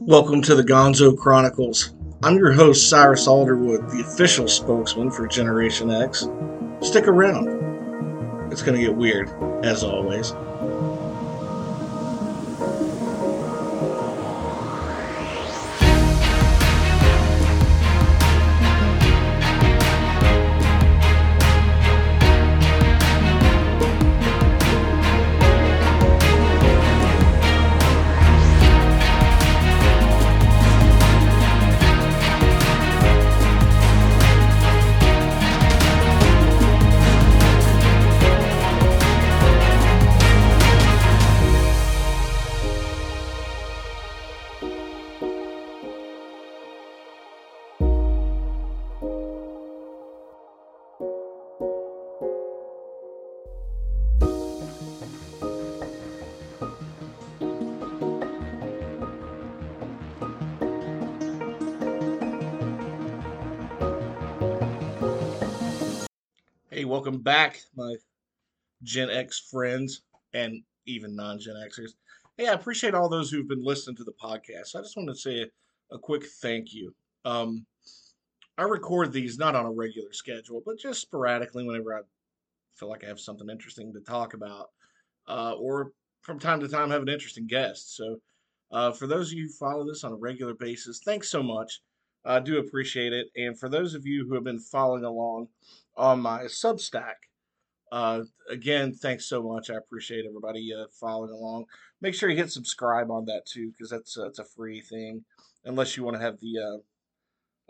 Welcome to the Gonzo Chronicles. I'm your host, Cyrus Alderwood, the official spokesman for Generation X. Stick around. It's going to get weird, as always. Hey, welcome back, my Gen X friends and even non Gen Xers. Hey, I appreciate all those who've been listening to the podcast. I just want to say a, a quick thank you. Um, I record these not on a regular schedule, but just sporadically whenever I feel like I have something interesting to talk about, uh, or from time to time have an interesting guest. So, uh, for those of you who follow this on a regular basis, thanks so much. I do appreciate it. And for those of you who have been following along on my Substack, uh, again, thanks so much. I appreciate everybody uh, following along. Make sure you hit subscribe on that too, because that's uh, that's a free thing, unless you want to have the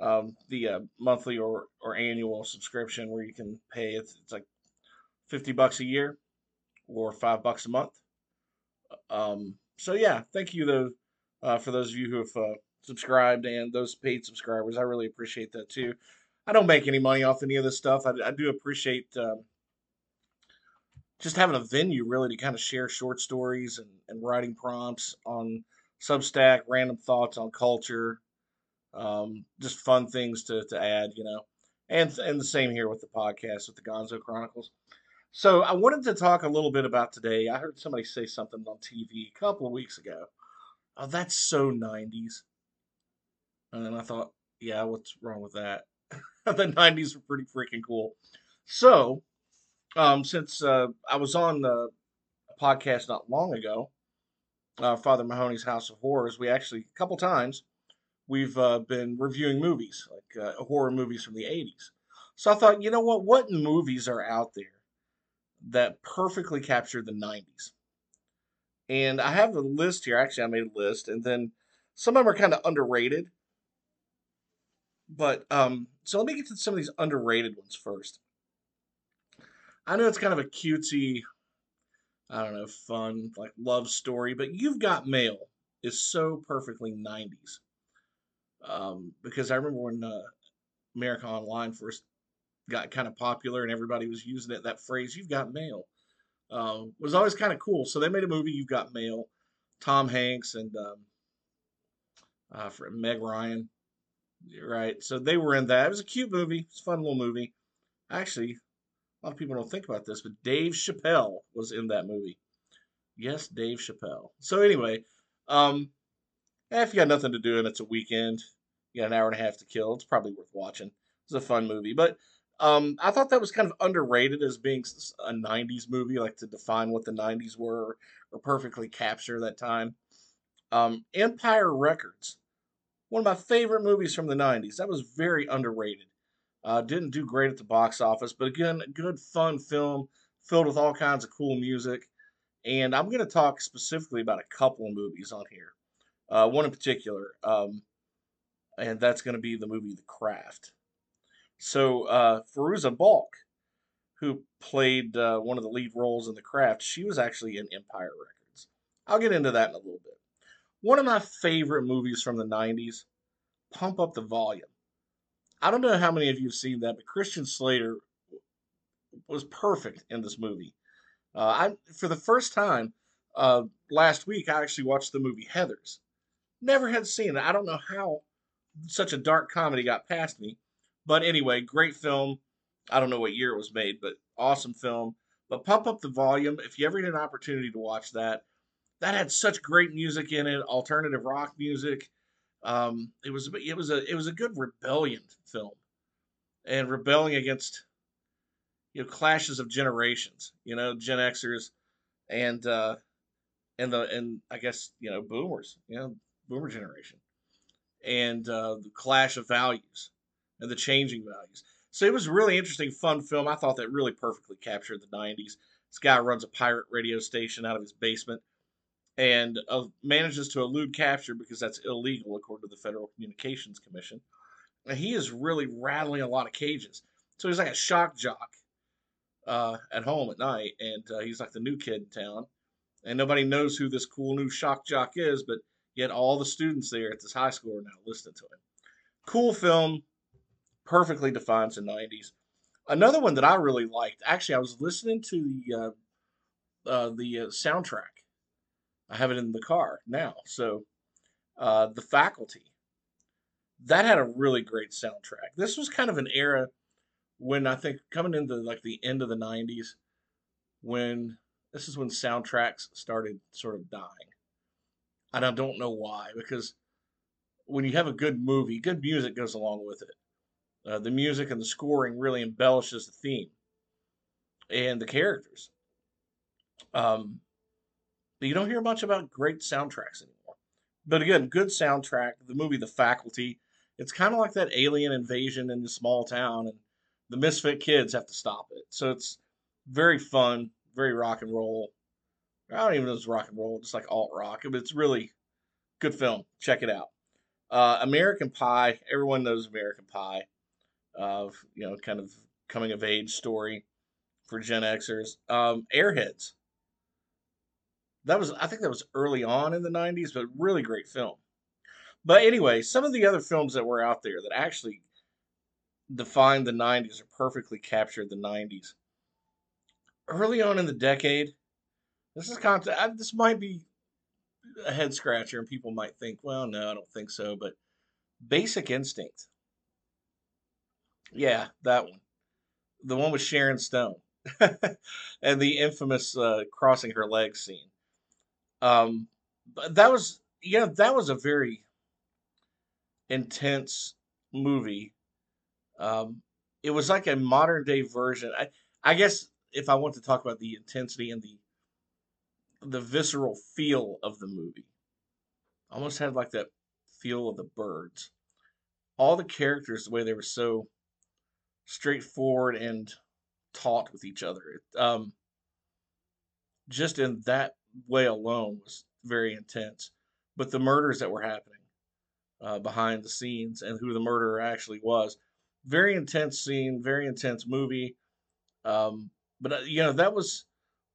uh, um, the uh, monthly or, or annual subscription where you can pay. It's, it's like fifty bucks a year or five bucks a month. Um, so yeah, thank you though uh, for those of you who have subscribed and those paid subscribers. I really appreciate that too. I don't make any money off any of this stuff. I, I do appreciate um, just having a venue really to kind of share short stories and, and writing prompts on Substack, random thoughts on culture, um, just fun things to, to add, you know. And, and the same here with the podcast with the Gonzo Chronicles. So I wanted to talk a little bit about today. I heard somebody say something on TV a couple of weeks ago. Oh, that's so 90s. And then I thought, yeah, what's wrong with that? the 90s were pretty freaking cool. So, um, since uh, I was on the podcast not long ago, uh, Father Mahoney's House of Horrors, we actually, a couple times, we've uh, been reviewing movies, like uh, horror movies from the 80s. So I thought, you know what? What movies are out there that perfectly capture the 90s? And I have a list here. Actually, I made a list, and then some of them are kind of underrated but um, so let me get to some of these underrated ones first. I know it's kind of a cutesy, I don't know, fun like love story, but you've got mail is so perfectly '90s. Um, because I remember when uh, America Online first got kind of popular and everybody was using it. That phrase, "You've got mail," um, was always kind of cool. So they made a movie, "You've Got Mail." Tom Hanks and um, uh, Meg Ryan Right. So they were in that. It was a cute movie. It's a fun little movie. Actually, a lot of people don't think about this, but Dave Chappelle was in that movie. Yes, Dave Chappelle. So anyway, um, if you got nothing to do and it's a weekend, you got an hour and a half to kill, it's probably worth watching. It's a fun movie. But um, I thought that was kind of underrated as being a 90s movie, like to define what the 90s were or perfectly capture that time. Um, Empire Records one of my favorite movies from the 90s. That was very underrated. Uh, didn't do great at the box office, but again, a good, fun film filled with all kinds of cool music. And I'm going to talk specifically about a couple of movies on here. Uh, one in particular, um, and that's going to be the movie The Craft. So, uh, Fairuza Balk, who played uh, one of the lead roles in The Craft, she was actually in Empire Records. I'll get into that in a little bit. One of my favorite movies from the 90s, Pump Up the Volume. I don't know how many of you have seen that, but Christian Slater was perfect in this movie. Uh, I for the first time uh, last week, I actually watched the movie Heathers. Never had seen it. I don't know how such a dark comedy got past me, but anyway, great film. I don't know what year it was made, but awesome film. But pump up the volume if you ever get an opportunity to watch that. That had such great music in it, alternative rock music. Um, it was it was a it was a good rebellion film, and rebelling against you know clashes of generations. You know, Gen Xers and uh, and the and I guess you know boomers. You know, boomer generation, and uh, the clash of values and the changing values. So it was a really interesting, fun film. I thought that really perfectly captured the '90s. This guy runs a pirate radio station out of his basement and uh, manages to elude capture because that's illegal according to the Federal Communications Commission. And he is really rattling a lot of cages. So he's like a shock jock uh, at home at night, and uh, he's like the new kid in town. And nobody knows who this cool new shock jock is, but yet all the students there at this high school are now listening to him. Cool film, perfectly defines the 90s. Another one that I really liked, actually, I was listening to the uh, uh the uh, soundtrack I have it in the car now. So, uh, The Faculty. That had a really great soundtrack. This was kind of an era when I think coming into like the end of the 90s, when this is when soundtracks started sort of dying. And I don't know why, because when you have a good movie, good music goes along with it. Uh, the music and the scoring really embellishes the theme and the characters. Um, you don't hear much about great soundtracks anymore. But again, good soundtrack. The movie The Faculty. It's kind of like that alien invasion in the small town, and the misfit kids have to stop it. So it's very fun, very rock and roll. I don't even know if it's rock and roll, just like alt rock. But it's really good film. Check it out. Uh, American Pie. Everyone knows American Pie. Of uh, you know, kind of coming of age story for Gen Xers. Um, Airheads that was I think that was early on in the 90s, but really great film. But anyway, some of the other films that were out there that actually defined the 90s or perfectly captured the 90s. Early on in the decade, this is kind of, this might be a head scratcher and people might think, well, no, I don't think so, but Basic Instinct. Yeah, that one. The one with Sharon Stone. and the infamous uh, crossing her legs scene. Um, but that was yeah, that was a very intense movie. Um, it was like a modern day version. I I guess if I want to talk about the intensity and the the visceral feel of the movie, almost had like that feel of the birds. All the characters, the way they were so straightforward and taut with each other. Um, just in that way alone was very intense. But the murders that were happening uh, behind the scenes and who the murderer actually was, very intense scene, very intense movie. Um, but uh, you know that was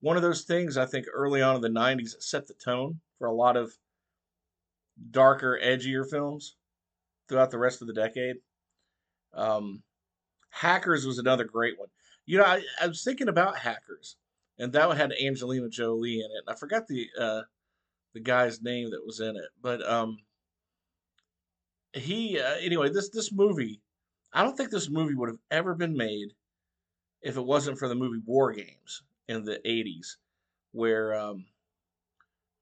one of those things I think early on in the '90s that set the tone for a lot of darker, edgier films throughout the rest of the decade. Um, Hackers was another great one. You know, I, I was thinking about Hackers and that one had Angelina Jolie in it. I forgot the uh, the guy's name that was in it, but um, he uh, anyway. This this movie, I don't think this movie would have ever been made if it wasn't for the movie War Games in the '80s, where um,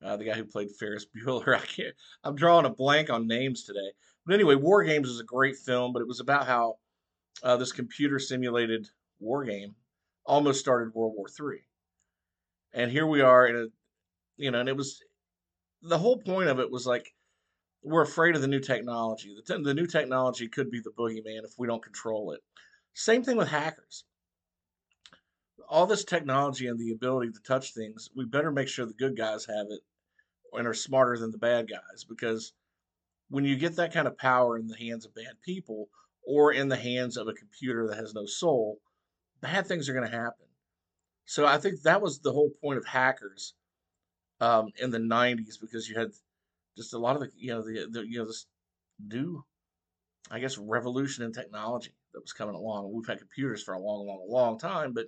uh, the guy who played Ferris Bueller. I can't. I'm drawing a blank on names today. But anyway, War Games is a great film, but it was about how uh, this computer simulated war game almost started World War Three and here we are in a you know and it was the whole point of it was like we're afraid of the new technology. The, the new technology could be the boogeyman if we don't control it. Same thing with hackers. All this technology and the ability to touch things we better make sure the good guys have it and are smarter than the bad guys because when you get that kind of power in the hands of bad people or in the hands of a computer that has no soul bad things are going to happen so I think that was the whole point of hackers um, in the '90s because you had just a lot of the you know the, the you know this new I guess revolution in technology that was coming along. We've had computers for a long, long, long time, but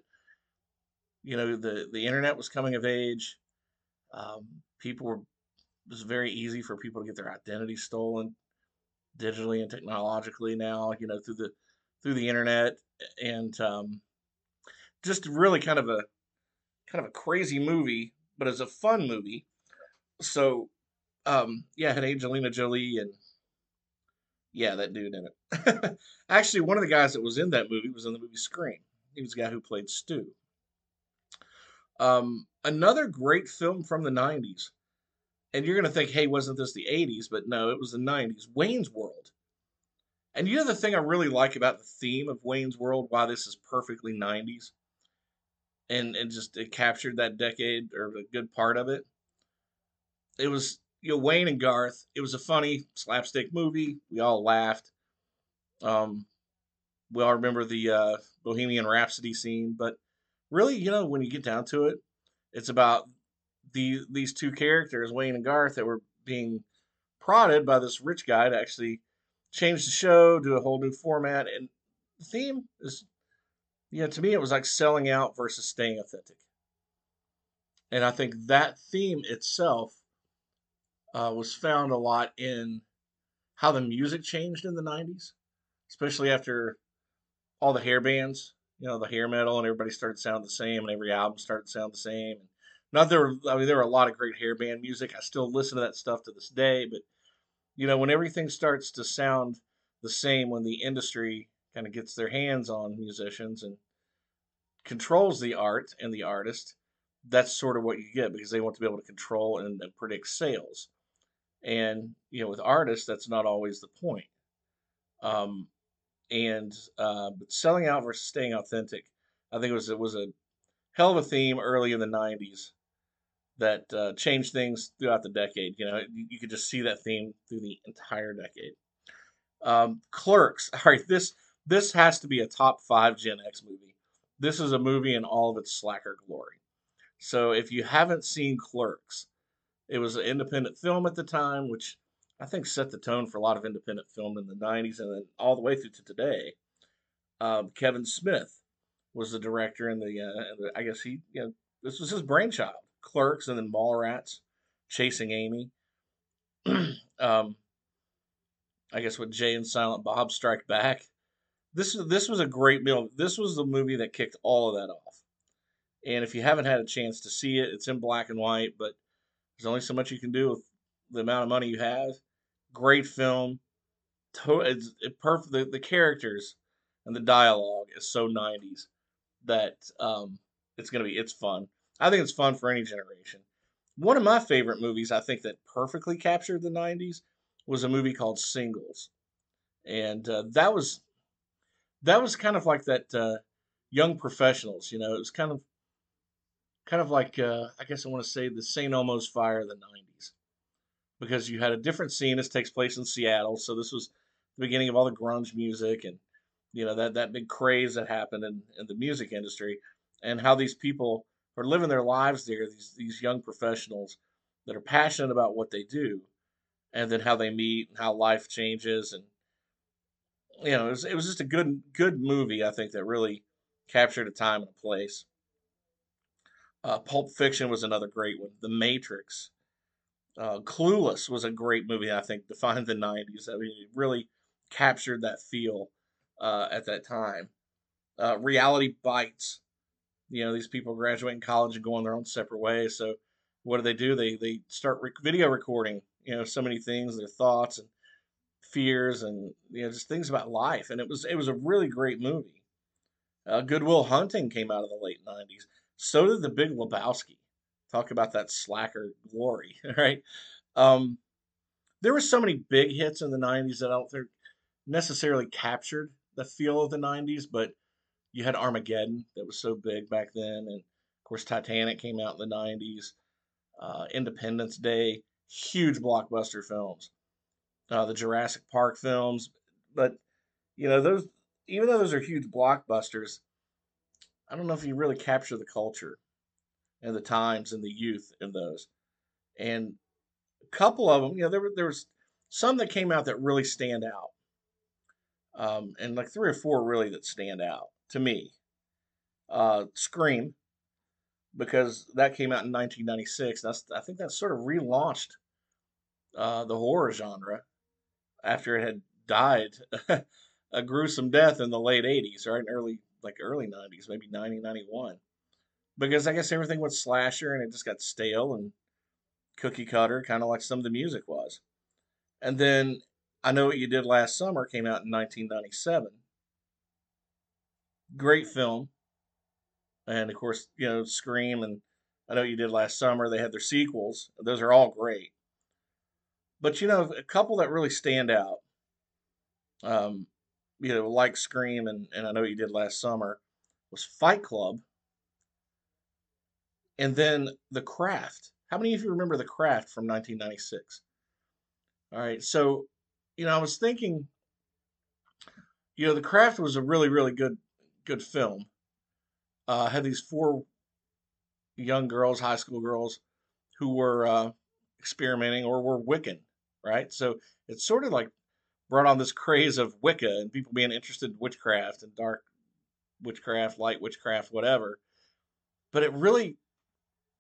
you know the the internet was coming of age. Um, people were it was very easy for people to get their identity stolen digitally and technologically now. You know through the through the internet and um, just really kind of a kind of a crazy movie, but it's a fun movie. so um, yeah, had Angelina Jolie and yeah, that dude in it. Actually, one of the guys that was in that movie was in the movie Scream. He was the guy who played Stu. Um, another great film from the 90s. And you're to think, hey, wasn't this the 80s? But no, it was the 90s. Wayne's World. And you know the thing I really like about the theme of Wayne's World, why this is perfectly 90s? And, and just it captured that decade or a good part of it. It was, you know, Wayne and Garth. It was a funny slapstick movie. We all laughed. Um, we all remember the uh, Bohemian Rhapsody scene, but really, you know, when you get down to it, it's about the these two characters, Wayne and Garth, that were being prodded by this rich guy to actually change the show, do a whole new format, and the theme is, you know, to me, it was like selling out versus staying authentic. And I think that theme itself uh, was found a lot in how the music changed in the 90s, especially after all the hair bands, you know, the hair metal, and everybody started sounding the same, and every album started to sound the same. Not there, I mean, there were a lot of great hair band music. I still listen to that stuff to this day, but you know, when everything starts to sound the same, when the industry kind of gets their hands on musicians and controls the art and the artist, that's sort of what you get because they want to be able to control and, and predict sales. And you know, with artists, that's not always the point. Um, and uh, but selling out versus staying authentic, I think it was it was a hell of a theme early in the '90s that uh, changed things throughout the decade. You know, you, you, could just see that theme through the entire decade. Um, Clerks. All right, this this has to be a top five Gen X movie. This is a movie in all of its slacker glory. So if you haven't seen Clerks, it was an independent film at the time, which I think set the tone for a lot of independent film in the 90s and then all the way through to today. Um, Kevin Smith was the director, and the, uh, I guess he, you know, this was his brainchild. Clerks and then Mallrats, Chasing Amy. um, I guess with Jay and Silent Bob Strike Back. This this was a great meal. This was the movie that kicked all of that off. And if you haven't had a chance to see it, it's in black and white, but there's only so much you can do with the amount of money you have. Great film. It's it perfect. The, the characters and the dialogue is so 90s that um, it's gonna be it's fun. I think it's fun for any generation. One of my favorite movies, I think that perfectly captured the 90s, was a movie called Singles, and uh, that was that was kind of like that uh, young professionals. You know, it was kind of kind of like uh, I guess I want to say the St. Elmo's Fire of the 90s because you had a different scene. This takes place in Seattle, so this was the beginning of all the grunge music and you know that that big craze that happened in, in the music industry, and how these people are living their lives there. These these young professionals that are passionate about what they do, and then how they meet and how life changes, and you know it was it was just a good good movie. I think that really captured a time and a place. Uh, Pulp Fiction was another great one. The Matrix. Uh, Clueless was a great movie, I think, defined the 90s. I mean, it really captured that feel uh, at that time. Uh, reality Bites. You know, these people graduating college and going their own separate ways. So, what do they do? They they start rec- video recording. You know, so many things, their thoughts and fears, and you know, just things about life. And it was it was a really great movie. Uh, Good Will Hunting came out of the late '90s. So did The Big Lebowski. Talk about that slacker glory, right? Um, there were so many big hits in the 90s that I don't think necessarily captured the feel of the 90s, but you had Armageddon that was so big back then. And of course, Titanic came out in the 90s. Uh, Independence Day, huge blockbuster films. Uh, the Jurassic Park films. But, you know, those, even though those are huge blockbusters, I don't know if you really capture the culture and the times and the youth in those. And a couple of them, you know, there were there was some that came out that really stand out, um, and like three or four really that stand out to me. Uh, Scream, because that came out in 1996. That's I think that sort of relaunched uh, the horror genre after it had died a gruesome death in the late 80s, right, early like early 90s, maybe 90, 91 because I guess everything was slasher and it just got stale and cookie cutter, kind of like some of the music was. And then I Know What You Did Last Summer came out in 1997. Great film. And of course, you know, Scream and I Know What You Did Last Summer, they had their sequels. Those are all great. But, you know, a couple that really stand out, um, you know, like Scream and, and I Know You Did Last Summer, was Fight Club. And then The Craft. How many of you remember The Craft from 1996? All right, so you know, I was thinking, you know, The Craft was a really, really good, good film. Uh, had these four young girls, high school girls, who were uh, experimenting or were Wiccan, right? So it's sort of like brought on this craze of Wicca and people being interested in witchcraft and dark witchcraft, light witchcraft, whatever. But it really,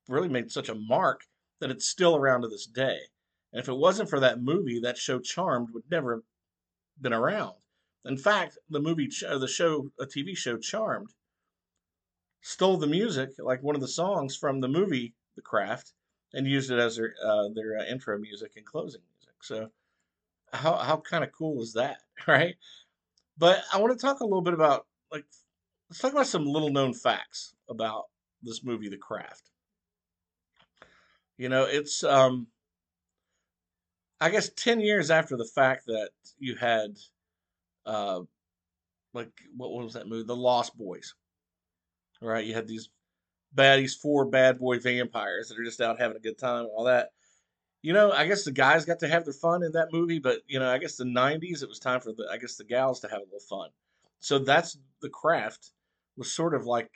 really made such a mark that it's still around to this day. And if it wasn't for that movie, that show Charmed would never have been around. In fact, the movie, the show, a TV show Charmed, stole the music, like one of the songs from the movie The Craft, and used it as their uh, their uh, intro music and closing. So, how how kind of cool is that, right? But I want to talk a little bit about like let's talk about some little known facts about this movie, The Craft. You know, it's um I guess 10 years after the fact that you had, uh, like, what was that movie? The Lost Boys. Right? You had these baddies, four bad boy vampires that are just out having a good time and all that. You know, I guess the guys got to have their fun in that movie, but, you know, I guess the 90s, it was time for the, I guess the gals to have a little fun. So that's the craft was sort of like,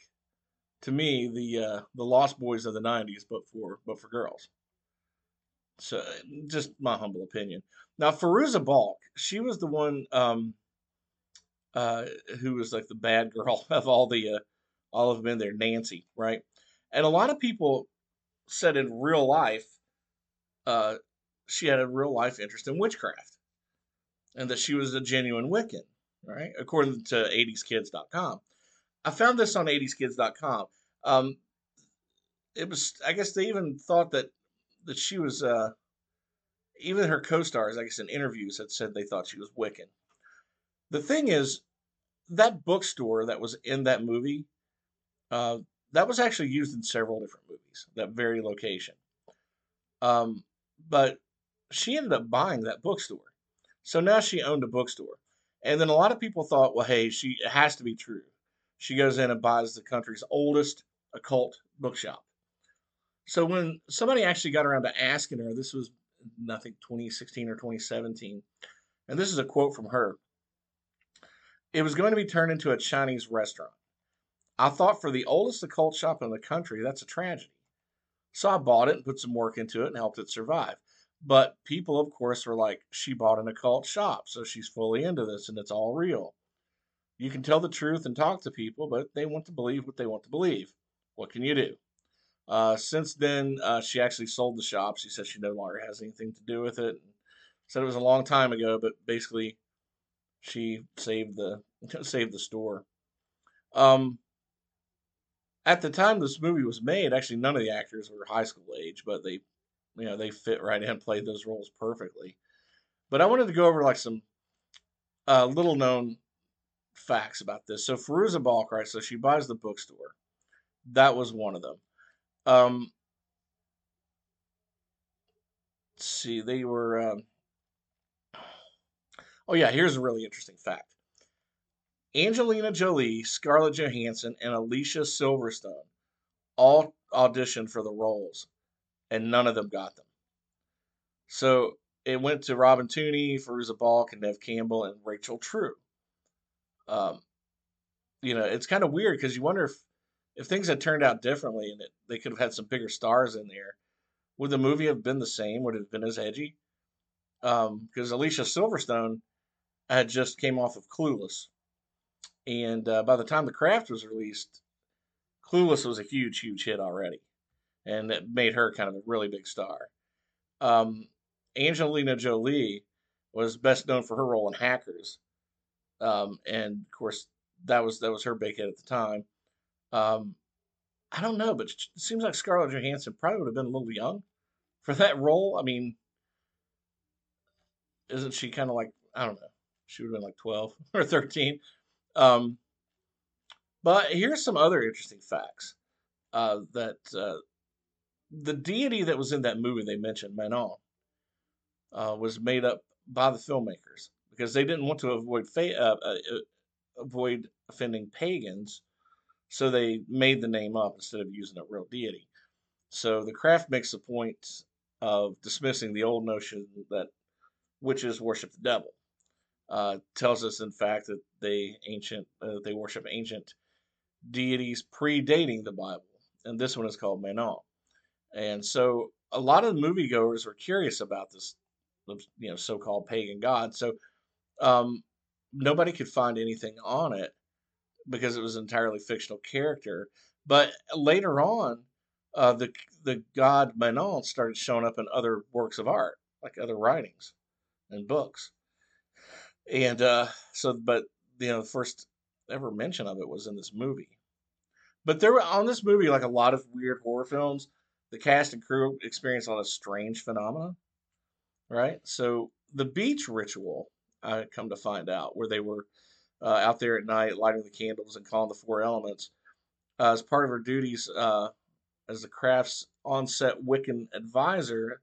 to me, the, uh, the Lost Boys of the 90s, but for, but for girls. So, just my humble opinion. Now, Fairuza Balk, she was the one um, uh, who was like the bad girl of all the uh, all of them in there, Nancy, right? And a lot of people said in real life, uh, she had a real life interest in witchcraft, and that she was a genuine Wiccan, right? According to 80skids.com. I found this on 80skids.com. Um, it was, I guess they even thought that that she was uh, even her co-stars, I guess, in interviews had said they thought she was Wiccan. The thing is, that bookstore that was in that movie, uh, that was actually used in several different movies. That very location. Um, but she ended up buying that bookstore, so now she owned a bookstore. And then a lot of people thought, well, hey, she it has to be true. She goes in and buys the country's oldest occult bookshop. So when somebody actually got around to asking her, this was nothing 2016 or 2017, and this is a quote from her. It was going to be turned into a Chinese restaurant. I thought for the oldest occult shop in the country, that's a tragedy. So I bought it and put some work into it and helped it survive. But people, of course, were like, she bought an occult shop, so she's fully into this and it's all real. You can tell the truth and talk to people, but they want to believe what they want to believe. What can you do? Uh, since then, uh, she actually sold the shop. She says she no longer has anything to do with it. Said it was a long time ago, but basically, she saved the saved the store. Um, at the time this movie was made, actually none of the actors were high school age, but they, you know, they fit right in, played those roles perfectly. But I wanted to go over like some uh, little known facts about this. So Fairuza Balk, right? So she buys the bookstore. That was one of them. Um, let's see, they were. Um, oh yeah, here's a really interesting fact. Angelina Jolie, Scarlett Johansson, and Alicia Silverstone all auditioned for the roles, and none of them got them. So it went to Robin Tunney, Fairuza Balk, and Neve Campbell, and Rachel True. Um, you know, it's kind of weird because you wonder if if things had turned out differently and it, they could have had some bigger stars in there, would the movie have been the same? Would it have been as edgy? Because um, Alicia Silverstone had just came off of Clueless, and uh, by the time The Craft was released, Clueless was a huge, huge hit already, and it made her kind of a really big star. Um, Angelina Jolie was best known for her role in Hackers, um, and of course that was that was her big hit at the time. Um, I don't know, but it seems like Scarlett Johansson probably would have been a little young for that role. I mean, isn't she kind of like I don't know? She would have been like twelve or thirteen. Um, but here's some other interesting facts uh, that uh, the deity that was in that movie they mentioned, Manon, uh, was made up by the filmmakers because they didn't want to avoid fa- uh, uh, uh, avoid offending pagans, so they made the name up instead of using a real deity. So the craft makes a point of dismissing the old notion that witches worship the devil. Uh, tells us, in fact, that they ancient uh, they worship ancient deities predating the Bible, and this one is called Manon. And so, a lot of moviegoers were curious about this, you know, so-called pagan god. So, um, nobody could find anything on it because it was an entirely fictional character. But later on, uh, the the god Manon started showing up in other works of art, like other writings and books. And uh, so, but you know, the first ever mention of it was in this movie. But there were on this movie, like a lot of weird horror films, the cast and crew experienced a lot of strange phenomena. Right. So the beach ritual, I come to find out, where they were uh, out there at night lighting the candles and calling the four elements, uh, as part of her duties uh, as the craft's on-set Wiccan advisor,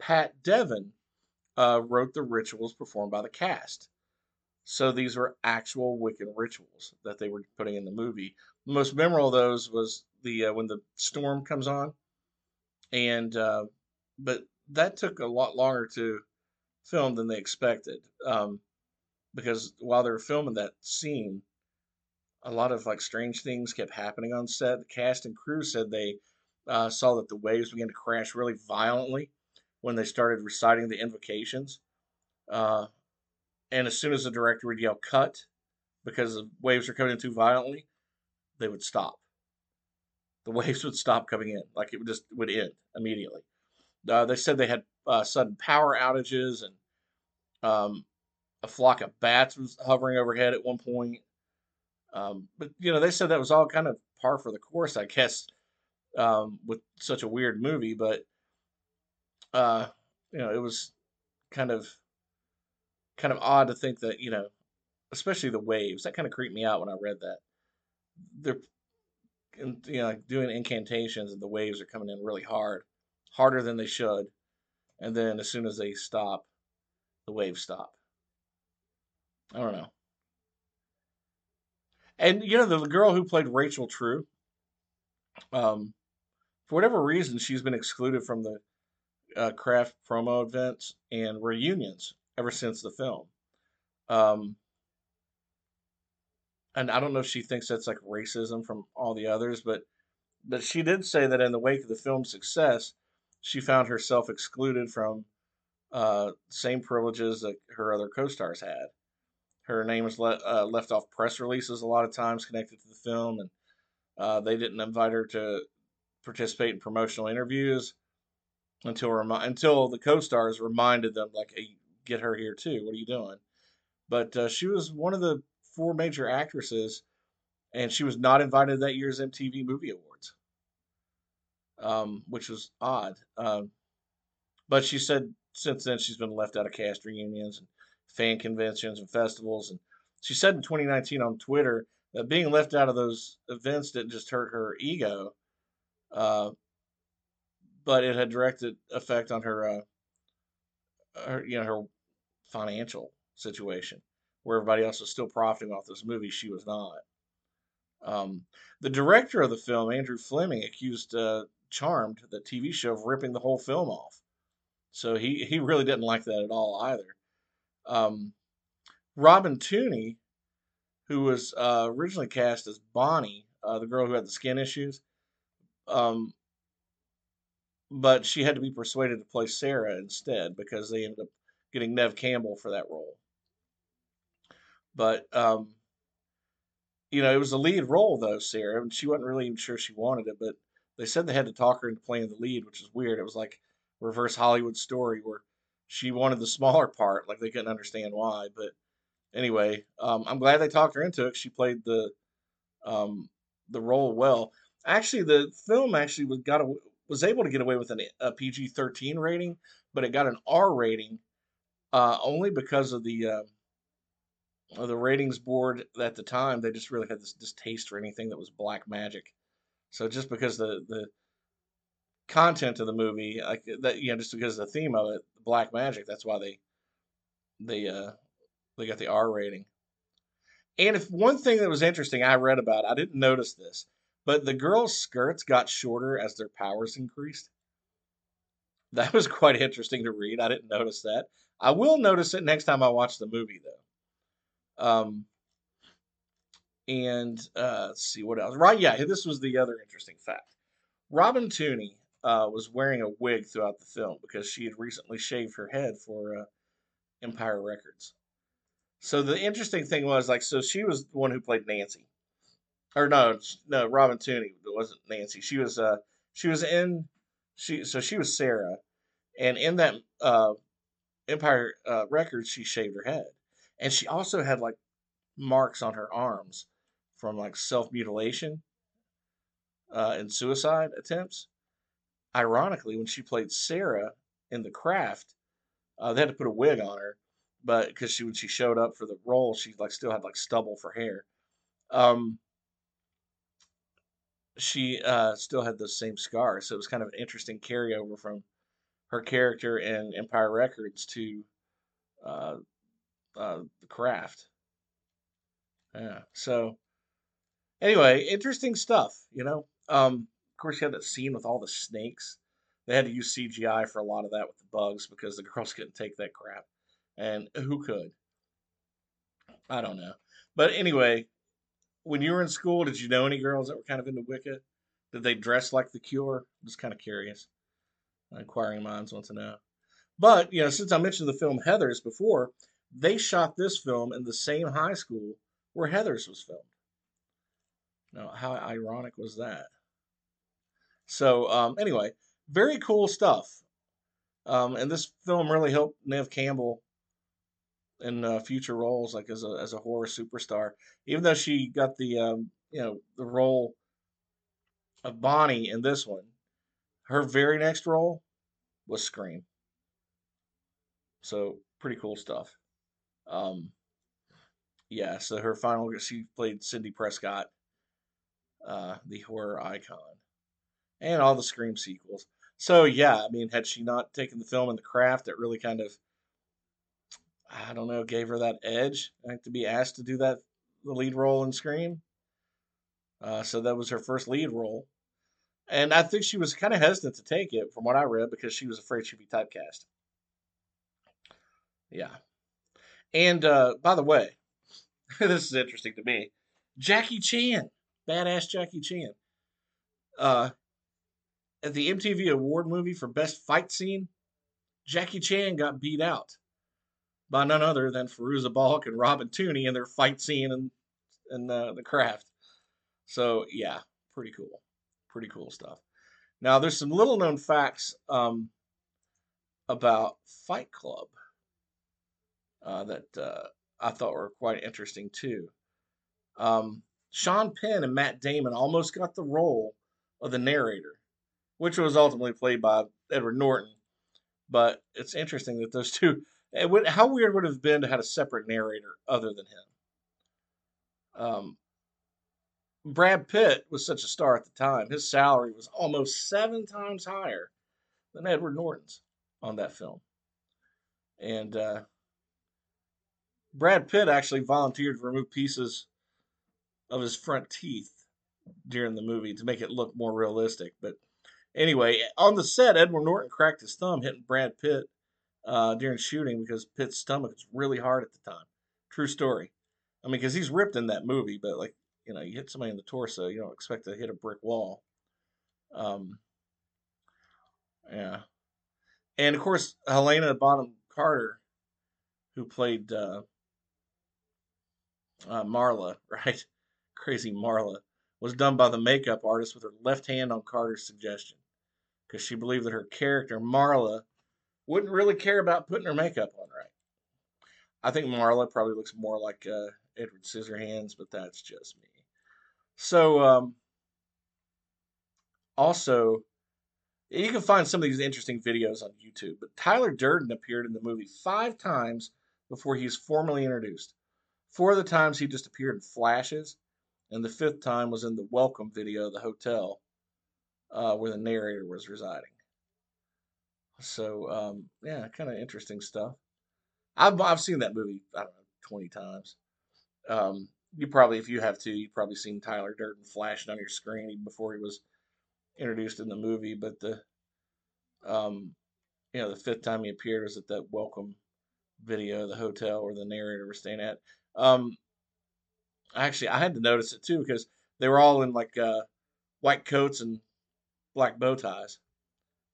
Pat Devin uh, wrote the rituals performed by the cast. So these were actual Wiccan rituals that they were putting in the movie. The most memorable of those was the uh, when the storm comes on, and uh, but that took a lot longer to film than they expected um, because while they were filming that scene, a lot of like strange things kept happening on set. The cast and crew said they uh, saw that the waves began to crash really violently when they started reciting the invocations. Uh, and as soon as the director would yell cut because the waves are coming in too violently, they would stop. The waves would stop coming in, like it would just would end immediately. Uh, they said they had uh, sudden power outages and um, a flock of bats was hovering overhead at one point. Um, but you know, they said that was all kind of par for the course, I guess, um, with such a weird movie. But uh, you know, it was kind of kind of odd to think that you know, especially the waves that kind of creeped me out when I read that. They're you know like doing incantations and the waves are coming in really hard, harder than they should, and then as soon as they stop, the waves stop. I don't know. And you know the girl who played Rachel True, um, for whatever reason, she's been excluded from the uh, craft promo events and reunions ever since the film. Um, and I don't know if she thinks that's like racism from all the others, but but she did say that in the wake of the film's success, she found herself excluded from uh, same privileges that her other co-stars had. Her name was uh, left off press releases a lot of times connected to the film, and uh, they didn't invite her to participate in promotional interviews until remi- until the co-stars reminded them like, "Hey, get her here too. What are you doing?" But uh, she was one of the four major actresses, and she was not invited to that year's MTV Movie Awards, um, which was odd. Um, but she said since then she's been left out of cast reunions and fan conventions and festivals. And she said in 2019 on Twitter that being left out of those events didn't just hurt her ego, uh, but it had direct effect on her, uh, her, you know, her financial situation, where everybody else was still profiting off this movie, she was not. Um, the director of the film, Andrew Fleming, accused uh, Charmed, the TV show, of ripping the whole film off. So he, he really didn't like that at all either. Um, Robin Tunney, who was uh, originally cast as Bonnie, uh, the girl who had the skin issues, um, but she had to be persuaded to play Sarah instead because they ended up getting Neve Campbell for that role. But um, you know, it was a lead role though, Sarah, and she wasn't really even sure she wanted it, but they said they had to talk her into playing the lead, which is weird. It was like reverse Hollywood story where she wanted the smaller part, like they couldn't understand why. But anyway, um, I'm glad they talked her into it. She played the um, the role well. Actually, the film actually was got a, was able to get away with an, a PG 13 rating, but it got an R rating uh, only because of the. Uh, of the ratings board at the time, they just really had this distaste for anything that was black magic. So just because the the content of the movie, like that, you know, just because of the theme of it, black magic, that's why they they uh they got the R rating. And if one thing that was interesting I read about, I didn't notice this, but the girls' skirts got shorter as their powers increased. That was quite interesting to read. I didn't notice that. I will notice it next time I watch the movie, though. Um, and uh, let's see what else. Right, yeah, this was the other interesting fact. Robin Tunney uh, was wearing a wig throughout the film because she had recently shaved her head for uh, Empire Records. So the interesting thing was like, so she was the one who played Nancy, or no, no, Robin Tunney wasn't Nancy. She was uh, she was in she so she was Sarah, and in that uh, Empire uh, Records, she shaved her head, and she also had like marks on her arms from like self mutilation uh, and suicide attempts. Ironically, when she played Sarah in The Craft, uh, they had to put a wig on her but because she when she showed up for the role, she like still had like stubble for hair. Um, she uh, still had those same scars, so it was kind of an interesting carryover from her character in Empire Records to uh, uh, the craft. Yeah. So anyway, interesting stuff. You know. Um, of course, you had that scene with all the snakes. They had to use CGI for a lot of that with the bugs because the girls couldn't take that crap and who could? I don't know. But anyway, when you were in school, did you know any girls that were kind of into Wicca? Did they dress like the Cure? I'm just kind of curious. Inquiring minds want to know. But you know, since I mentioned the film Heathers before, they shot this film in the same high school where Heathers was filmed. Now, how ironic was that? So, um, anyway, very cool stuff. Um, and this film really helped Neve Campbell in uh, future roles, like as a as a horror superstar. Even though she got the um, you know the role of Bonnie in this one, her very next role was Scream. So pretty cool stuff. Um, yeah, so her final she played Cindy Prescott, uh, the horror icon, and all the Scream sequels. So yeah, I mean, had she not taken the film and the craft, it really kind of I don't know, gave her that edge like, to be asked to do that the lead role in Scream. Uh, so that was her first lead role, and I think she was kind of hesitant to take it, from what I read, because she was afraid she'd be typecast. Yeah, and uh, by the way, this is interesting to me. Jackie Chan, badass Jackie Chan. Uh, at the MTV Award movie for Best Fight Scene, Jackie Chan got beat out by none other than Fairuza Balk and Robin Tunney in their fight scene in, in uh, the craft. So, yeah, pretty cool. Pretty cool stuff. Now, there's some little known facts um, about Fight Club uh, that uh, I thought were quite interesting, too. Um, Sean Penn and Matt Damon almost got the role of the narrator, which was ultimately played by Edward Norton. But it's interesting that those two would, how weird would it have been to have a separate narrator other than him? Um, Brad Pitt was such a star at the time. His salary was almost seven times higher than Edward Norton's on that film. And uh, Brad Pitt actually volunteered to remove pieces of his front teeth during the movie to make it look more realistic. But anyway, on the set, Edward Norton cracked his thumb hitting Brad Pitt uh, during shooting because Pitt's stomach was really hard at the time. True story. I mean, because he's ripped in that movie, but like you know, you hit somebody in the torso, you don't expect to hit a brick wall. Um, yeah, and of course Helena Bonham Carter, who played uh, uh, Marla, right? Crazy Marla was done by the makeup artist with her left hand on Carter's suggestion, because she believed that her character Marla wouldn't really care about putting her makeup on right. I think Marla probably looks more like uh, Edward Scissorhands, but that's just me. So, um, also, You can find some of these interesting videos on YouTube, but Tyler Durden appeared in the movie five times before he was formally introduced. Four of the times he just appeared in flashes, and the fifth time was in the welcome video of the hotel uh, where the narrator was residing. So um, yeah, kind of interesting stuff. I've I've seen that movie I don't know twenty times. Um, you probably, if you have too, you've probably seen Tyler Durden flashing on your screen before he was introduced in the movie. But the um, you know, the fifth time he appeared was at that welcome video the hotel where the narrator was staying at. Um, actually, I had to notice it too because they were all in like uh, white coats and black bow ties.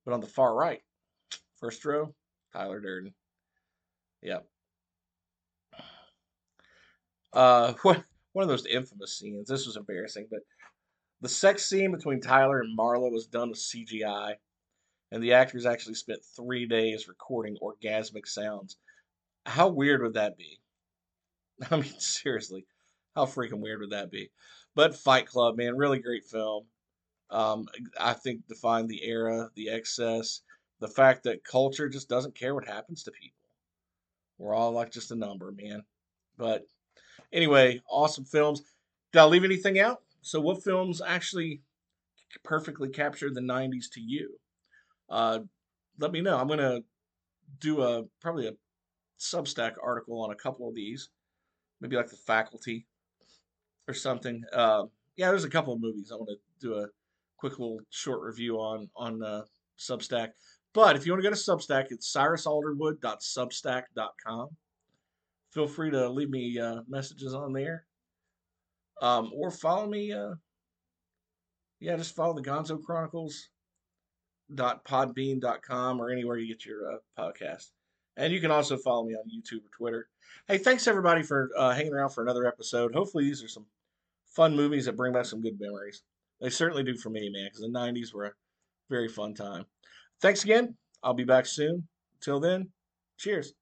But on the far right, first row, Tyler Durden. Yep. Uh, one one of those infamous scenes. This was embarrassing, but the sex scene between Tyler and Marla was done with CGI, and the actors actually spent three days recording orgasmic sounds. How weird would that be? I mean, seriously, how freaking weird would that be? But Fight Club, man, really great film. Um, I think defined the era, the excess, the fact that culture just doesn't care what happens to people. We're all like just a number, man. But anyway, awesome films. Did I leave anything out? So, what films actually perfectly capture the 90s to you? Uh, let me know. I'm going to do a probably a Substack article on a couple of these, maybe like The Faculty or something. Uh, yeah, there's a couple of movies I want to do a quick little short review on on uh, Substack. But if you want to go to Substack, it's cyrusalderwood.substack.com. Feel free to leave me uh, messages on there. Um, or follow me. Uh, yeah, just follow the Gonzo Chronicles podbean.com or anywhere you get your uh, podcast. And you can also follow me on YouTube or Twitter. Hey, thanks everybody for uh, hanging around for another episode. Hopefully, these are some fun movies that bring back some good memories. They certainly do for me, man, because the 90s were a very fun time. Thanks again. I'll be back soon. Until then, cheers.